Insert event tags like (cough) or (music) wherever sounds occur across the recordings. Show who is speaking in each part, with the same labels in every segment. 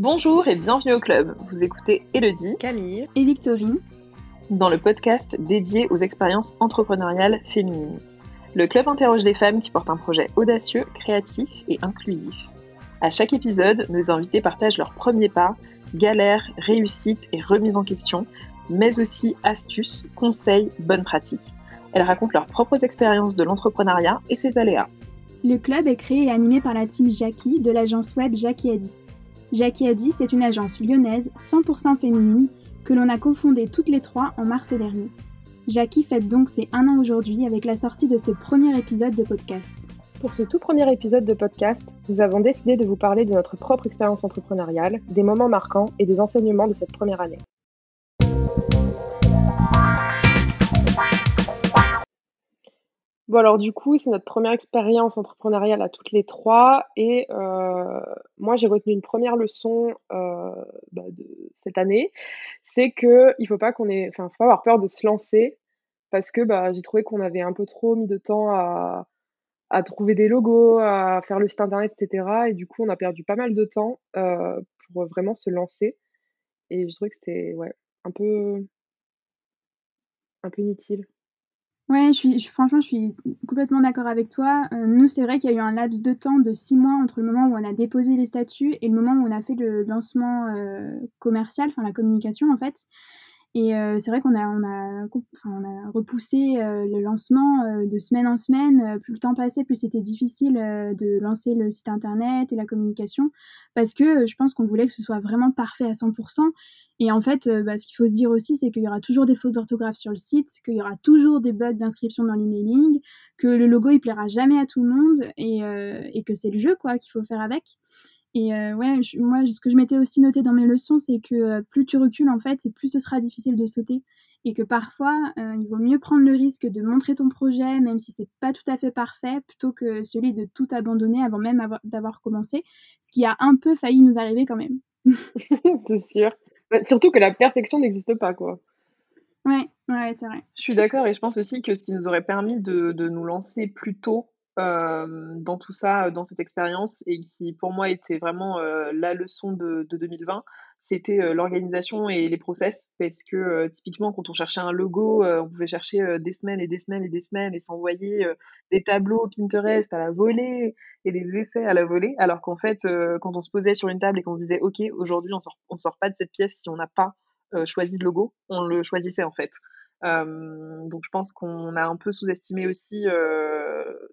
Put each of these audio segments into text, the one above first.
Speaker 1: Bonjour et bienvenue au club. Vous écoutez Elodie,
Speaker 2: Camille
Speaker 3: et Victorine
Speaker 1: dans le podcast dédié aux expériences entrepreneuriales féminines. Le club interroge des femmes qui portent un projet audacieux, créatif et inclusif. À chaque épisode, nos invités partagent leurs premiers pas, galères, réussites et remises en question, mais aussi astuces, conseils, bonnes pratiques. Elles racontent leurs propres expériences de l'entrepreneuriat et ses aléas.
Speaker 3: Le club est créé et animé par la team Jackie de l'agence web Jackie Adi. Jackie Adi, c'est une agence lyonnaise 100% féminine que l'on a confondée toutes les trois en mars dernier. Jackie fête donc ses un an aujourd'hui avec la sortie de ce premier épisode de podcast.
Speaker 2: Pour ce tout premier épisode de podcast, nous avons décidé de vous parler de notre propre expérience entrepreneuriale, des moments marquants et des enseignements de cette première année. Bon alors du coup, c'est notre première expérience entrepreneuriale à toutes les trois et euh, moi j'ai retenu une première leçon euh, bah, de cette année, c'est que il faut pas qu'on ait, enfin faut pas avoir peur de se lancer parce que bah, j'ai trouvé qu'on avait un peu trop mis de temps à, à trouver des logos, à faire le site internet, etc. Et du coup, on a perdu pas mal de temps euh, pour vraiment se lancer. Et je trouvais que c'était ouais, un peu un peu inutile.
Speaker 3: Ouais, je suis, franchement, je suis complètement d'accord avec toi. Euh, nous, c'est vrai qu'il y a eu un laps de temps de six mois entre le moment où on a déposé les statuts et le moment où on a fait le lancement euh, commercial, enfin la communication en fait. Et euh, c'est vrai qu'on a, on a, on a repoussé le lancement de semaine en semaine. Plus le temps passait, plus c'était difficile de lancer le site internet et la communication parce que je pense qu'on voulait que ce soit vraiment parfait à 100%. Et en fait, euh, bah, ce qu'il faut se dire aussi, c'est qu'il y aura toujours des fautes d'orthographe sur le site, qu'il y aura toujours des bugs d'inscription dans l'emailing, que le logo il plaira jamais à tout le monde et, euh, que c'est le jeu quoi qu'il faut faire avec. Et euh, ouais, moi ce que je m'étais aussi noté dans mes leçons, c'est que plus tu recules en fait, et plus ce sera difficile de sauter. Et que parfois, il vaut mieux prendre le risque de montrer ton projet, même si c'est pas tout à fait parfait, plutôt que celui de tout abandonner avant même d'avoir commencé, ce qui a un peu failli nous arriver quand même. (laughs)
Speaker 2: c'est sûr. Bah, surtout que la perfection n'existe pas, quoi.
Speaker 3: Ouais, ouais, c'est vrai.
Speaker 1: Je suis d'accord et je pense aussi que ce qui nous aurait permis de, de nous lancer plus tôt dans tout ça, dans cette expérience, et qui pour moi était vraiment euh, la leçon de, de 2020, c'était euh, l'organisation et les process, parce que typiquement quand on cherchait un logo, on pouvait chercher des semaines et des semaines et des semaines et s'envoyer des tableaux Pinterest à la volée et des essais à la volée, alors qu'en fait quand on se posait sur une table et qu'on se disait ok aujourd'hui on sort, on sort pas de cette pièce si on n'a pas choisi de logo, on le choisissait en fait. Donc je pense qu'on a un peu sous-estimé aussi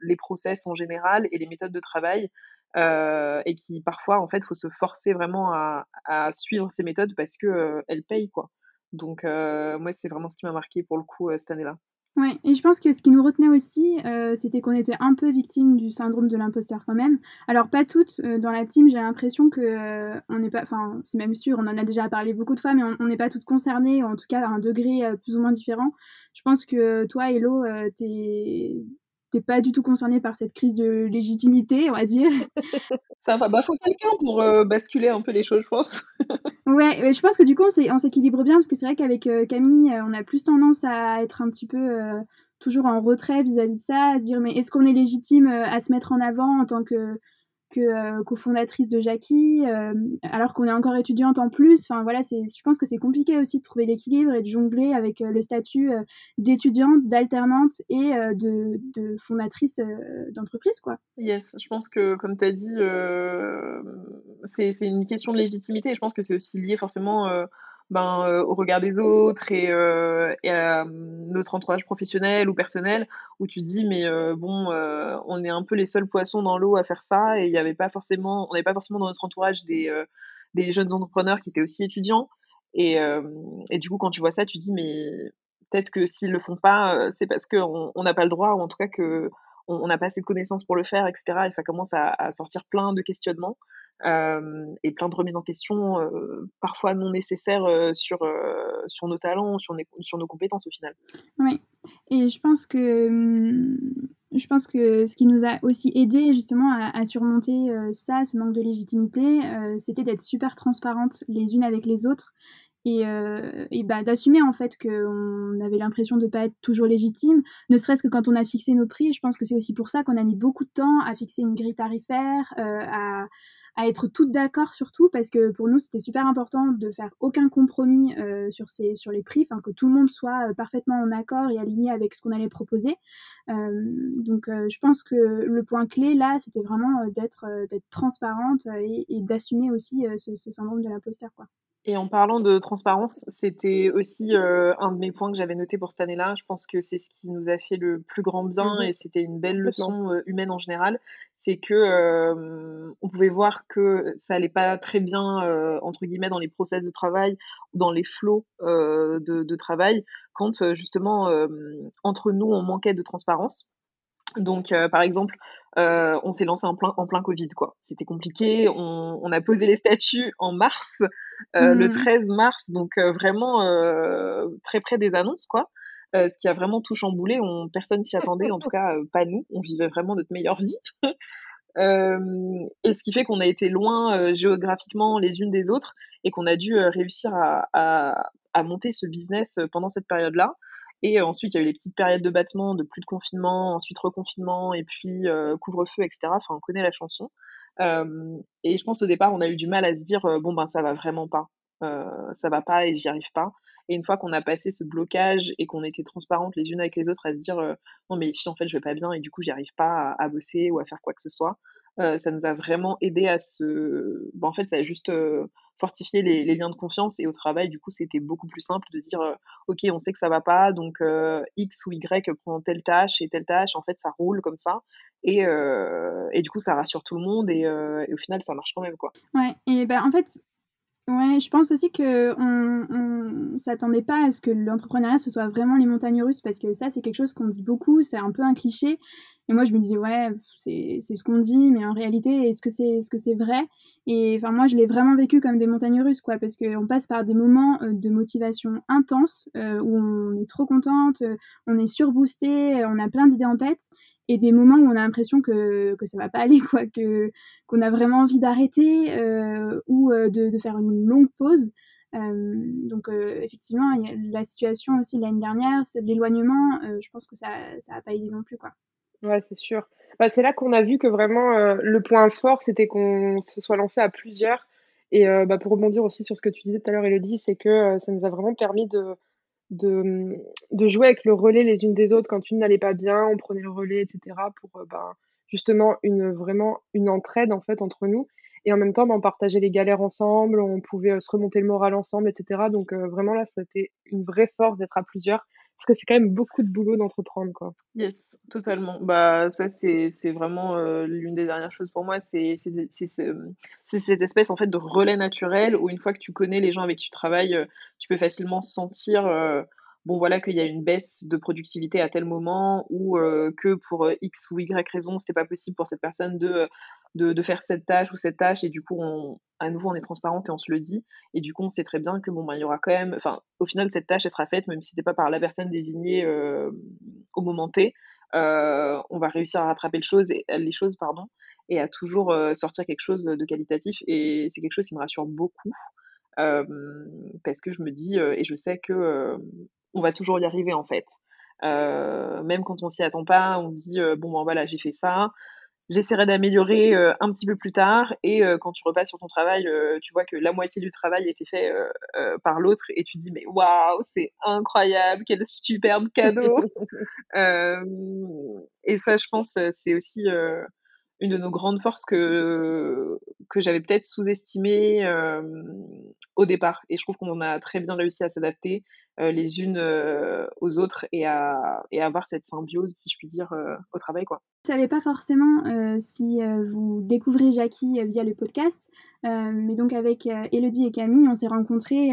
Speaker 1: les process en général et les méthodes de travail. Et qui parfois en fait faut se forcer vraiment à, à suivre ces méthodes parce que elles payent quoi. Donc moi c'est vraiment ce qui m'a marqué pour le coup cette année-là.
Speaker 3: Ouais, et je pense que ce qui nous retenait aussi, c'était qu'on était un peu victime du syndrome de l'imposteur quand même. Alors pas toutes dans la team, j'ai l'impression que on n'est pas, enfin c'est même sûr, on en a déjà parlé beaucoup de fois, mais on n'est pas toutes concernées, en tout cas à un degré plus ou moins différent. Je pense que toi, Hello, t'es t'es pas du tout concerné par cette crise de légitimité, on va dire. (laughs)
Speaker 1: Ça va, bah faut quelqu'un pour euh, basculer un peu les choses, je pense. (laughs)
Speaker 3: ouais, je pense que du coup on s'équilibre bien parce que c'est vrai qu'avec euh, Camille, euh, on a plus tendance à être un petit peu toujours en retrait vis-à-vis -vis de ça, à se dire mais est-ce qu'on est légitime à se mettre en avant en tant que que euh, cofondatrice de Jackie, euh, alors qu'on est encore étudiante en plus. Enfin voilà, je pense que c'est compliqué aussi de trouver l'équilibre et de jongler avec euh, le statut d'étudiante, d'alternante et de, fondatrice d'entreprise, quoi.
Speaker 1: Yes, je pense que comme tu as dit, c'est une question de légitimité. Et je pense que c'est aussi lié forcément ben, euh, au regard des autres et, euh, à notre entourage professionnel ou personnel, où tu te dis, mais euh, bon, on est un peu les seuls poissons dans l'eau à faire ça, et il y avait pas forcément, on n'avait pas forcément dans notre entourage des, des jeunes entrepreneurs qui étaient aussi étudiants. Et, et, du coup, quand tu vois ça, tu te dis, mais peut-être que s'ils le font pas, c'est parce qu'on n'a pas le droit, ou en tout cas que on n'a pas assez de connaissances pour le faire, etc. Et ça commence à, sortir plein de questionnements. Euh, et plein de remises en question, euh, parfois non nécessaires euh, sur, sur nos talents, sur, nos compétences au final.
Speaker 3: Oui, et je pense que hum, je pense que ce qui nous a aussi aidé justement à, surmonter ça, ce manque de légitimité, c'était d'être super transparentes les unes avec les autres et, euh, bah, d'assumer en fait qu'on avait l'impression de pas être toujours légitime, ne serait-ce que quand on a fixé nos prix. Je pense que c'est aussi pour ça qu'on a mis beaucoup de temps à fixer une grille tarifaire, euh, à, être toutes d'accord surtout parce que pour nous c'était super important de faire aucun compromis euh, sur, les prix, que tout le monde soit parfaitement en accord et aligné avec ce qu'on allait proposer. Donc je pense que le point clé là c'était vraiment d'être transparente et, et d'assumer aussi ce, ce syndrome de l'imposteur quoi.
Speaker 1: Et en parlant de transparence, c'était aussi euh, un de mes points que j'avais noté pour cette année-là. Je pense que c'est ce qui nous a fait le plus grand bien mmh et c'était une belle leçon euh, humaine en général. C'est que euh, on pouvait voir que ça allait pas très bien entre guillemets dans les process de travail ou dans les flots de, de, travail quand justement entre nous on manquait de transparence. (laughs) Donc, euh, par exemple, euh, on s'est lancé en plein, en plein Covid, quoi. C'était compliqué. On, on, a posé les statuts en mars, euh, mmh. le 13 mars, donc vraiment très près des annonces, quoi. Ce qui a vraiment tout chamboulé. On, personne s'y attendait, en tout cas pas nous. On vivait vraiment notre meilleure vie. (laughs) et ce qui fait qu'on a été loin géographiquement les unes des autres et qu'on a dû réussir à, à, à monter ce business pendant cette période-là. Et ensuite, il y a eu les petites périodes de battement, de plus de confinement, ensuite reconfinement, et puis euh, couvre-feu, etc. Enfin, on connaît la chanson. Euh, et je pense au départ, on a eu du mal à se dire, euh, bon, ben, ça va vraiment pas. Euh, ça va pas et j'y arrive pas. Et une fois qu'on a passé ce blocage et qu'on était transparentes les unes avec les autres à se dire, non, mais les filles, en fait, je vais pas bien et du coup, j'y arrive pas à, bosser ou à faire quoi que ce soit, ça nous a vraiment aidé à se. Ben, en fait, ça a juste fortifier les, les, liens de confiance. Et au travail, du coup, c'était beaucoup plus simple de dire, euh, OK, on sait que ça va pas, donc euh, X ou Y prend telle tâche et telle tâche. En fait, ça roule comme ça. Et, euh, et du coup, ça rassure tout le monde. Et, euh, au final, ça marche quand même, quoi.
Speaker 3: Ouais, et ben en fait, Ouais, je pense aussi qu'on on s'attendait pas à ce que l'entrepreneuriat ce soit vraiment les montagnes russes parce que ça c'est quelque chose qu'on dit beaucoup, c'est un peu un cliché. Et moi je me disais ouais c'est ce qu'on dit, mais en réalité est-ce que c'est est -ce que c'est vrai? Et enfin moi je l'ai vraiment vécu comme des montagnes russes quoi, parce qu'on passe par des moments euh, de motivation intense euh, où on est trop contente, euh, on est surboosté, on a plein d'idées en tête et des moments où on a l'impression que, que ça va pas aller, (laughs) quoi, que qu'on a vraiment envie d'arrêter euh, ou de, de, faire une longue pause. Euh, donc euh, effectivement, la situation aussi l'année dernière, c'est de l'éloignement. Euh, je pense que ça ça a pas aidé non plus, quoi.
Speaker 2: Ouais, c'est sûr. Bah, c'est là qu'on a vu que vraiment euh, le point fort, c'était qu'on se soit lancé à plusieurs. Et bah, pour rebondir aussi sur ce que tu disais tout à l'heure, Elodie, c'est que ça nous a vraiment permis de jouer avec le relais les unes des autres. Quand une n'allait pas bien, on prenait le relais, etc. pour euh, ben, justement une, vraiment une entraide en fait entre nous. Et en même temps, on partageait les galères ensemble, on pouvait euh, se remonter le moral ensemble, etc. Donc euh, vraiment là, c'était une vraie force d'être à plusieurs parce que c'est quand même beaucoup de boulot d'entreprendre, quoi.
Speaker 1: Yes, totalement. Bah, ça, c'est, c'est vraiment euh, l'une des dernières choses pour moi. C'est, c'est, c'est, cette espèce, en fait, de relais naturel où une fois que tu connais les gens avec qui tu travailles, euh, tu peux facilement sentir, euh, bon, voilà, qu'il y a une baisse de productivité à tel moment ou que pour X ou Y raison, c'était pas possible pour cette personne de de, faire cette tâche ou cette tâche et du coup à nouveau on est transparente et on se le dit. Et du coup on sait très bien que bon ben il y aura quand même enfin au final cette tâche elle sera faite même si c'était pas par la personne désignée euh, au moment T. Euh, on va réussir à rattraper les choses et les choses pardon et à toujours euh, sortir quelque chose de qualitatif. Et c'est quelque chose qui me rassure beaucoup euh, parce que je me dis euh, et je sais que euh, on va toujours y arriver en fait. Même quand on s'y attend pas on dit bon ben voilà j'ai fait ça j'essaierai d'améliorer euh, un petit peu plus tard. Et euh, quand tu repasses sur ton travail, euh, tu vois que la moitié du travail a été fait par l'autre et tu dis mais waouh, c'est incroyable, quel superbe cadeau. (laughs) et ça, je pense, c'est aussi une de nos grandes forces que, que j'avais peut-être sous-estimé euh, au départ. Et je trouve qu'on a très bien réussi à s'adapter euh, les unes euh, aux autres et à, et à avoir cette symbiose, si je puis dire, au travail. Quoi.
Speaker 3: Je ne savais pas forcément si vous découvrez Jackie via le podcast, mais donc avec Elodie et Camille, on s'est rencontrés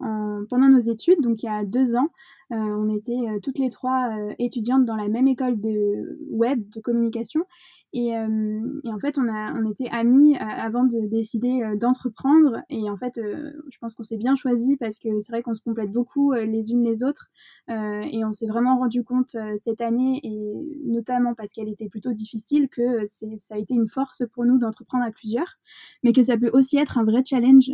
Speaker 3: en, pendant nos études, donc il y a deux ans. on était toutes les trois étudiantes dans la même école de web, de communication. Et, et, en fait, on, a, on était amis avant de décider d'entreprendre. Et en fait, je pense qu'on s'est bien choisi parce que c'est vrai qu'on se complète beaucoup les unes les autres. et on s'est vraiment rendu compte cette année, et notamment parce qu'elle était plutôt difficile, que ça a été une force pour nous d'entreprendre à plusieurs, mais que ça peut aussi être un vrai challenge,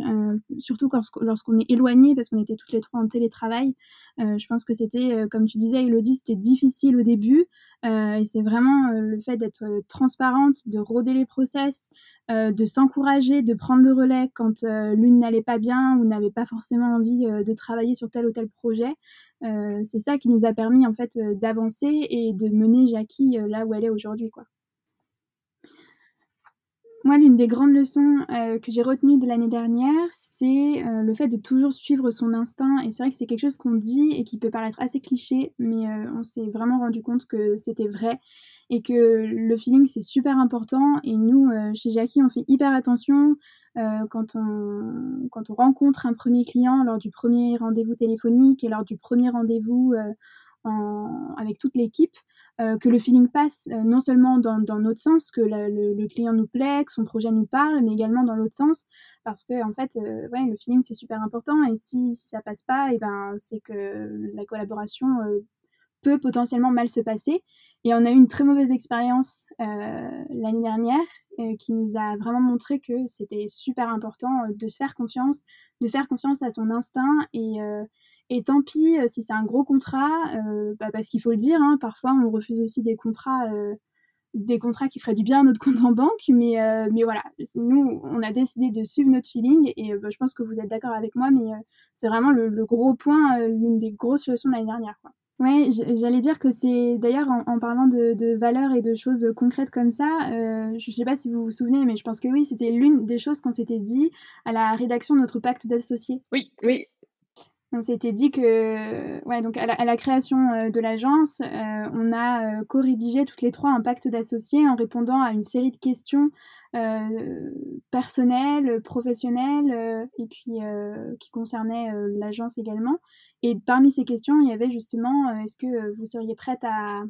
Speaker 3: surtout lorsqu'on est éloigné, parce qu'on était toutes les trois en télétravail. Je pense que c'était, comme tu disais, Elodie, c'était difficile au début. Euh, et c'est vraiment euh, le fait d'être euh, transparente, de rôder les process, de s'encourager, de prendre le relais quand l'une n'allait pas bien ou n'avait pas forcément envie de travailler sur tel ou tel projet. c'est ça qui nous a permis en fait d'avancer et de mener Jackie là où elle est aujourd'hui, quoi. Moi, l'une des grandes leçons euh, que j'ai retenues de l'année dernière, c'est euh, le fait de toujours suivre son instinct. Et c'est vrai que c'est quelque chose qu'on dit et qui peut paraître assez cliché, mais euh, on s'est vraiment rendu compte que c'était vrai et que le feeling, c'est super important. Et nous, chez Jackie, on fait hyper attention quand, on, quand on rencontre un premier client lors du premier rendez-vous téléphonique et lors du premier rendez-vous avec toute l'équipe. Euh, que le feeling passe euh, non seulement dans, dans, notre sens, que le, client nous plaît, que son projet nous parle, mais également dans l'autre sens, parce que en fait, euh, ouais, le feeling c'est super important, et si, si, ça passe pas, et ben c'est que la collaboration peut potentiellement mal se passer. Et on a eu une très mauvaise expérience l'année dernière qui nous a vraiment montré que c'était super important de se faire confiance, de faire confiance à son instinct et et tant pis euh, si c'est un gros contrat, euh, bah, parce qu'il faut le dire, hein, parfois on refuse aussi des contrats, euh, des contrats qui feraient du bien à notre compte en banque, mais, mais voilà, nous on a décidé de suivre notre feeling et bah, je pense que vous êtes d'accord avec moi, mais c'est vraiment le, gros point, l'une des grosses leçons de l'année dernière. Quoi. Oui, j'allais dire que c'est d'ailleurs en, parlant de, valeurs et de choses concrètes comme ça, je ne sais pas si vous vous souvenez, mais je pense que oui, c'était l'une des choses qu'on s'était dit à la rédaction de notre pacte d'associés.
Speaker 1: Oui, oui,
Speaker 3: on s'était dit que, ouais, donc à la, création euh, de l'agence, euh, on a euh, co-rédigé toutes les trois un pacte d'associés en répondant à une série de questions personnelles, professionnelles, et puis qui concernaient l'agence également. Et parmi ces questions, il y avait justement, est-ce que vous seriez prête à,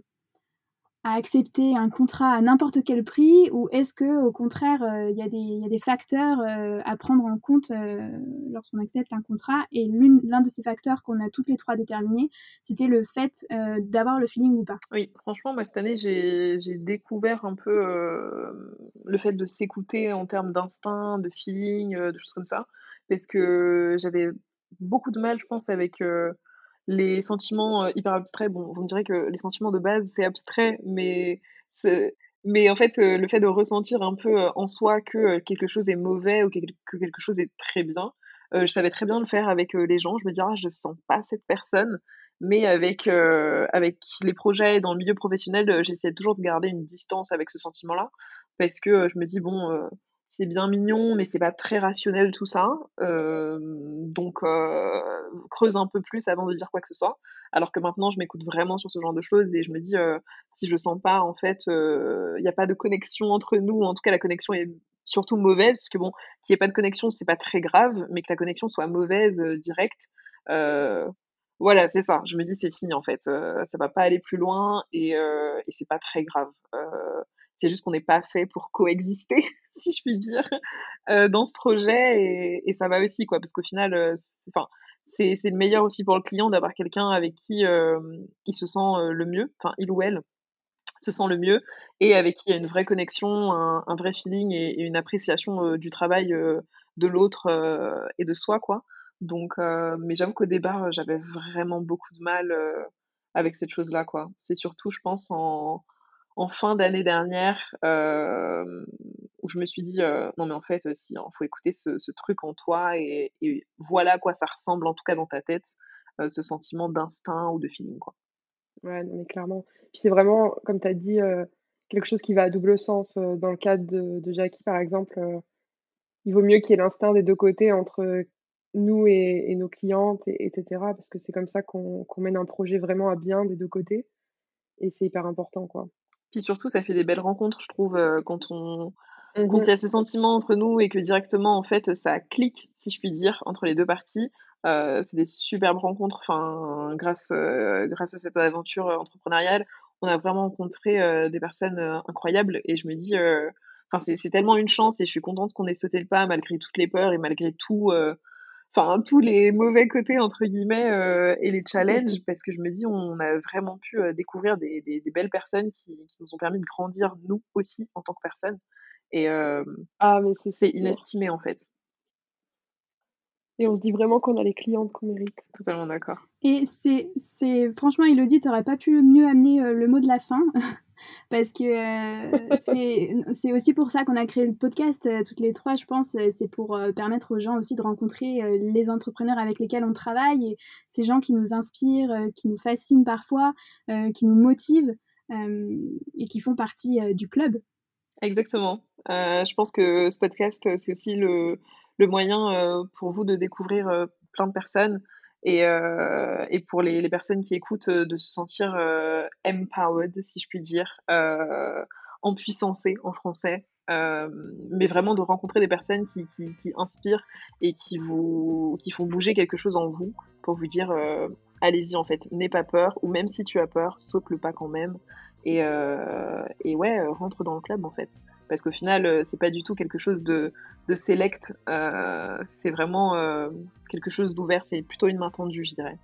Speaker 3: à accepter un contrat à n'importe quel prix ou est-ce que au contraire euh, il y, y, a des facteurs euh, à prendre en compte euh, lorsqu'on accepte un contrat? Et l'un de ces facteurs qu'on a toutes les trois déterminés c'était le fait d'avoir le feeling ou pas.
Speaker 1: Oui franchement moi cette année j'ai découvert un peu le fait de s'écouter en termes d'instinct, de feeling, de choses comme ça parce que j'avais beaucoup de mal je pense avec les sentiments hyper abstraits, bon, vous me direz que les sentiments de base, c'est abstrait, mais, mais en fait, le fait de ressentir un peu en soi que quelque chose est mauvais ou que quelque chose est très bien, je savais très bien le faire avec les gens. Je me disais, ah, je sens pas cette personne. Mais avec, avec les projets dans le milieu professionnel, j'essayais toujours de garder une distance avec ce sentiment-là. Parce que je me dis, bon, c'est bien mignon, mais c'est pas très rationnel tout ça. donc creuse un peu plus avant de dire quoi que ce soit. Alors que maintenant, je m'écoute vraiment sur ce genre de choses et je me dis si je sens pas en fait, il n'y a pas de connexion entre nous. En tout cas, la connexion est surtout mauvaise parce que bon, qu'il n'y ait pas de connexion, c'est pas très grave, mais que la connexion soit mauvaise, directe. voilà, c'est ça. Je me dis c'est fini en fait. ça va pas aller plus loin et, et c'est pas très grave. C'est juste qu'on n'est pas fait pour coexister, (laughs) si je puis dire, euh, dans ce projet. Et, ça va aussi, quoi, parce qu'au final, euh, c'est, c'est le meilleur aussi pour le client d'avoir quelqu'un avec qui euh, il se sent le mieux, enfin, il ou elle se sent le mieux, et avec qui il y a une vraie connexion, un, vrai feeling et, une appréciation du travail de l'autre et de soi, quoi. Donc, mais j'avoue qu'au départ, j'avais vraiment beaucoup de mal avec cette chose-là, quoi. C'est surtout, je pense, en, en fin d'année dernière euh, où je me suis dit euh, non mais en fait si il faut écouter ce, truc en toi et, voilà à quoi ça ressemble en tout cas dans ta tête euh, ce sentiment d'instinct ou de feeling quoi.
Speaker 2: Ouais non, mais clairement puis c'est vraiment comme tu as dit quelque chose qui va à double sens dans le cadre de, Jackie par exemple il vaut mieux qu'il y ait l'instinct des deux côtés entre nous et, nos clientes etc parce que c'est comme ça qu'on mène un projet vraiment à bien des deux côtés et c'est hyper important quoi.
Speaker 1: Puis surtout, ça fait des belles rencontres, je trouve, euh, quand on quand il y a ce sentiment entre nous et que directement, en fait, ça clique, si je puis dire, entre les deux parties. Euh, c'est des superbes rencontres. Enfin, grâce, euh, grâce à cette aventure entrepreneuriale, on a vraiment rencontré des personnes incroyables et je me dis, enfin, c'est tellement une chance et je suis contente qu'on ait sauté le pas malgré toutes les peurs et malgré tout, enfin, tous les mauvais côtés, entre guillemets, et les challenges, parce que je me dis, on a vraiment pu découvrir des, des, belles personnes qui, qui, nous ont permis de grandir, nous aussi, en tant que personnes. Et ah, mais c'est inestimé, en fait.
Speaker 2: Et on se dit vraiment qu'on a les clientes qu'on mérite.
Speaker 1: Totalement d'accord.
Speaker 3: Et c'est, c'est franchement, Elodie, t'aurais pas pu mieux amener euh, le mot de la fin? (laughs) parce que euh, (laughs) c'est, aussi pour ça qu'on a créé le podcast euh, toutes les trois, je pense. C'est pour permettre aux gens aussi de rencontrer les entrepreneurs avec lesquels on travaille et ces gens qui nous inspirent, qui nous fascinent parfois, qui nous motivent et qui font partie du club.
Speaker 1: Exactement. je pense que ce podcast, c'est aussi le, le moyen euh, pour vous de découvrir euh, plein de personnes et, euh, et pour les, les, personnes qui écoutent de se sentir empowered, si je puis dire, en puissancé en français, mais vraiment de rencontrer des personnes qui, qui, qui, inspirent et qui vous qui font bouger quelque chose en vous pour vous dire allez-y en fait, n'aie pas peur ou même si tu as peur, saute le pas quand même et, et ouais, rentre dans le club en fait parce qu'au final, euh, c'est pas du tout quelque chose de, de select, euh, c'est vraiment euh, quelque chose d'ouvert, c'est plutôt une main tendue, je dirais.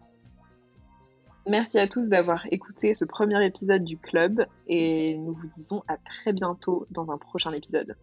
Speaker 1: Merci à tous d'avoir écouté ce premier épisode du club et nous vous disons à très bientôt dans un prochain épisode.